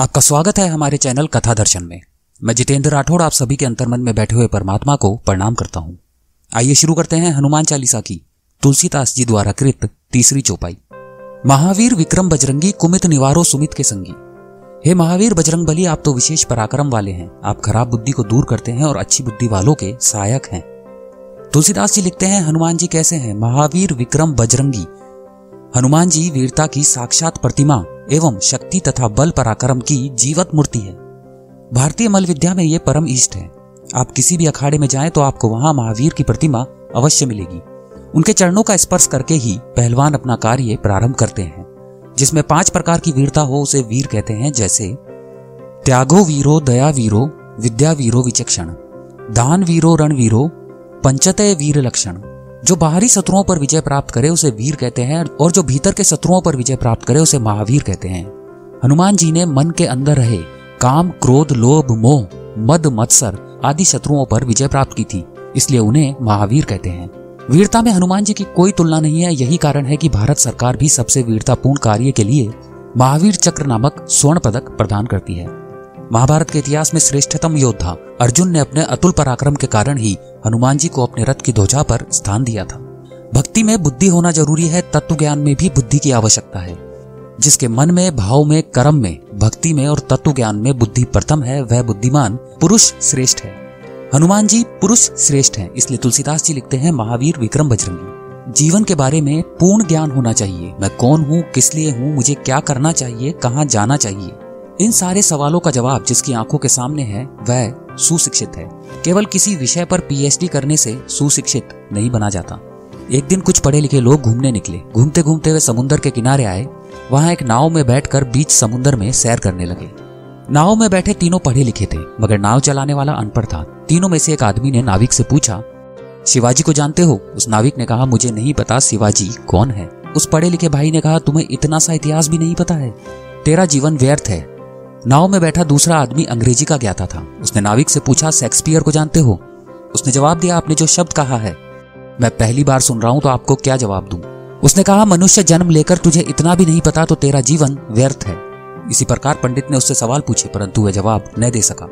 आपका स्वागत है हमारे चैनल कथा दर्शन में। मैं जितेंद्र राठौड़ आप सभी के अंतर्मन में बैठे हुए परमात्मा को प्रणाम करता हूँ। आइए शुरू करते हैं हनुमान चालीसा की तुलसीदास जी द्वारा कृत तीसरी चौपाई। महावीर विक्रम बजरंगी कुमित निवारो सुमित के संगी। हे महावीर बजरंग बली, आप तो विशेष पराक्रम वाले हैं। आप खराब बुद्धि को दूर करते हैं और अच्छी बुद्धि वालों के सहायक हैं। तुलसीदास जी लिखते हैं, हनुमान जी कैसे हैं? महावीर विक्रम बजरंगी। हनुमान जी वीरता की साक्षात प्रतिमा एवं शक्ति तथा बल पराक्रम की जीवत मूर्ति है। भारतीय मल विद्या में ये परम इष्ट है। आप किसी भी अखाड़े में जाएँ तो आपको वहाँ महावीर की प्रतिमा अवश्य मिलेगी। उनके चरणों का स्पर्श करके ही पहलवान अपना कार्य प्रारंभ करते हैं, जिसमें पाँच प्रकार की वीरता हो उसे वीर कहते हैं, जैसे त्यागो वीरो, दया वीरो, विद्या वीरो विचक्षण, दान वीरो रण वीरो पंचतय वीर लक्षण जो बाहरी शत्रुओं पर विजय प्राप्त करे, उसे वीर कहते हैं, और जो भीतर के शत्रुओं पर विजय प्राप्त करे, उसे महावीर कहते हैं। हनुमान जी ने मन के अंदर रहे, काम, क्रोध, लोभ, मोह, मद, मत्सर आदि शत्रुओं पर विजय प्राप्त की थी, इसलिए उन्हें महावीर कहते हैं। वीरता में हनुमान जी की कोई तुलना नहीं है, यही कारण है कि भारत सरकार भी सबसे वीरतापूर्ण कार्य के लिए महावीर चक्र नामक स्वर्ण पदक प्रदान करती है। महाभारत के इतिहास में श्रेष्ठतम योद्धा अर्जुन ने अपने अतुल पराक्रम के कारण ही हनुमान जी को अपने रथ की ध्वजा पर स्थान दिया था। भक्ति में बुद्धि होना ज़रूरी है तत्व ज्ञान में भी बुद्धि की आवश्यकता है। जिसके मन में, भाव में, कर्म में, भक्ति में और तत्व ज्ञान में बुद्धि प्रथम है, वह बुद्धिमान, पुरुष श्रेष्ठ है। हनुमान जी पुरुष श्रेष्ठ हैं, इसलिए तुलसीदास जी लिखते हैं, महावीर विक्रम बजरंगी। जीवन के बारे में पूर्ण ज्ञान होना चाहिए। मैं कौन हूँ, किस लिए हूँ, मुझे क्या करना चाहिए, कहाँ जाना चाहिए? इन सारे सवालों का जवाब जिसकी आँखों के सामने है, वह सुशिक्षित है। केवल किसी विषय पर पीएचडी करने से सुशिक्षित नहीं बना जाता। एक दिन कुछ पढ़े लिखे लोग घूमने निकले। घूमते घूमते वे समुद्र के किनारे आए। वहाँ एक नाव में बैठकर बीच समुद्र में सैर करने लगे। नाव में बैठे तीनों पढ़े लिखे थे, मगर नाव चलाने वाला अनपढ़ था। तीनों में से एक आदमी ने नाविक से पूछा, शिवाजी को जानते हो? उस नाविक ने कहा, मुझे नहीं पता शिवाजी कौन है। उस पढ़े लिखे भाई ने कहा, तुम्हें इतना सा इतिहास भी नहीं पता है। तेरा जीवन व्यर्थ है। नाव में बैठा दूसरा आदमी अंग्रेज़ी का ज्ञाता था। उसने नाविक से पूछा, शेक्सपियर को जानते हो? उसने जवाब दिया, आपने जो शब्द कहा है, मैं पहली बार सुन रहा हूँ तो आपको क्या जवाब दूँ? उसने कहा, मनुष्य जन्म लेकर तुझे इतना भी नहीं पता तो तेरा जीवन व्यर्थ है। इसी प्रकार पंडित ने उससे सवाल पूछे, परंतु वह जवाब न दे सका।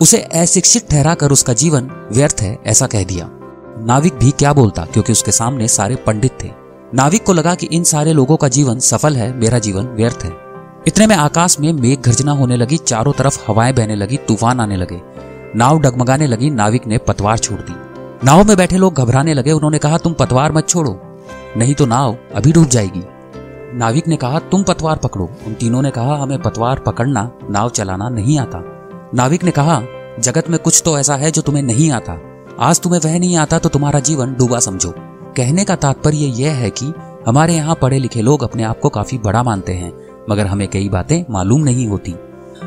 उसे अशिक्षित ठहरा कर उसका जीवन व्यर्थ है, ऐसा कह दिया। नाविक भी क्या बोलता, क्योंकि उसके सामने सारे पंडित थे। नाविक को लगा कि इन सारे लोगों का जीवन सफल है, मेरा जीवन व्यर्थ है। इतने में आकाश में मेघ गर्जना होने लगी, चारों तरफ़ हवाएँ बहने लगी, तूफ़ान आने लगे। नाव डगमगाने लगी, नाविक ने पतवार छोड़ दी। नाव में बैठे लोग घबराने लगे, उन्होंने कहा, तुम पतवार मत छोड़ो, नहीं तो नाव अभी डूब जाएगी। नाविक ने कहा, तुम पतवार पकड़ो। उन तीनों ने कहा, हमें पतवार पकड़ना, नाव चलाना नहीं आता। नाविक ने कहा, जगत में कुछ तो ऐसा है जो तुम्हें नहीं आता। आज तुम्हें वह नहीं आता तो तुम्हारा जीवन डूबा समझो। कहने का तात्पर्य यह है कि, हमारे यहाँ पढ़े लिखे लोग अपने आप को काफ़ी बड़ा मानते हैं। मगर हमें कई बातें मालूम नहीं होती।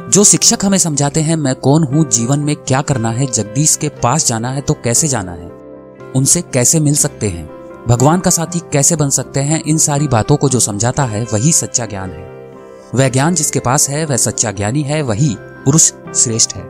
जो शिक्षक हमें समझाते हैं, मैं कौन हूँ, जीवन में क्या करना है, जगदीश के पास जाना है तो कैसे जाना है? उनसे कैसे मिल सकते हैं? भगवान का साथी कैसे बन सकते हैं? इन सारी बातों को जो समझाता है, वही सच्चा ज्ञान है। वह ज्ञान जिसके पास है, वह सच्चा ज्ञानी है, वही पुरुष श्रेष्ठ है।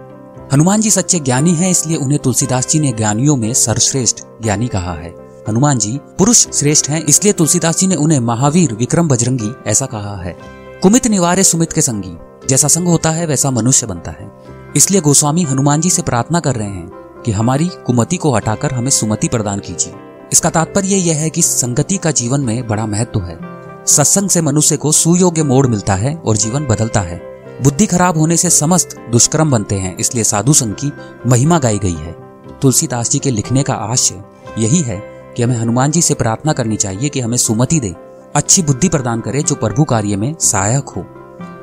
हनुमान जी सच्चे ज्ञानी हैं, इसलिए उन्हें तुलसीदास जी ने ज्ञानियों में सर्वश्रेष्ठ ज्ञानी कहा है। हनुमान जी पुरुष श्रेष्ठ हैं, इसलिए तुलसीदास जी ने उन्हें महावीर विक्रम बजरंगी ऐसा कहा है। कुमित निवारे सुमित के संगी। जैसा संग होता है, वैसा मनुष्य बनता है। इसलिए गोस्वामी हनुमान जी से प्रार्थना कर रहे हैं कि हमारी कुमति को हटाकर हमें सुमति प्रदान कीजिए। इसका तात्पर्य यह है कि संगति का जीवन में बड़ा महत्व है। सत्संग से मनुष्य को सुयोग्य मोड़ मिलता है और जीवन बदलता है। बुद्धि खराब होने से समस्त दुष्कर्म बनते हैं, इसलिए साधु संघ की महिमा गाई गई है। तुलसीदास जी के लिखने का आशय यही है कि हमें हनुमान जी से प्रार्थना करनी चाहिए कि हमें सुमति दे अच्छी बुद्धि प्रदान करे जो प्रभु कार्य में सहायक हो।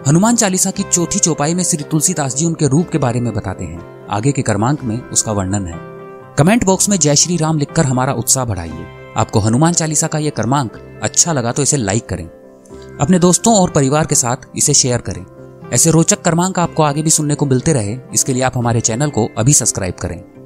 हनुमान चालीसा की चौथी चौपाई में श्री तुलसीदास जी उनके रूप के बारे में बताते हैं। आगे के क्रमांक में उसका वर्णन है। कमेंट बॉक्स में जय श्री राम लिखकर हमारा उत्साह बढ़ाइए। आपको हनुमान चालीसा का यह क्रमांक अच्छा लगा तो इसे लाइक करें। अपने दोस्तों और परिवार के साथ इसे शेयर करें। ऐसे रोचक क्रमांक आपको आगे भी सुनने को मिलते रहे। इसके लिए आप हमारे चैनल को अभी सब्सक्राइब करें।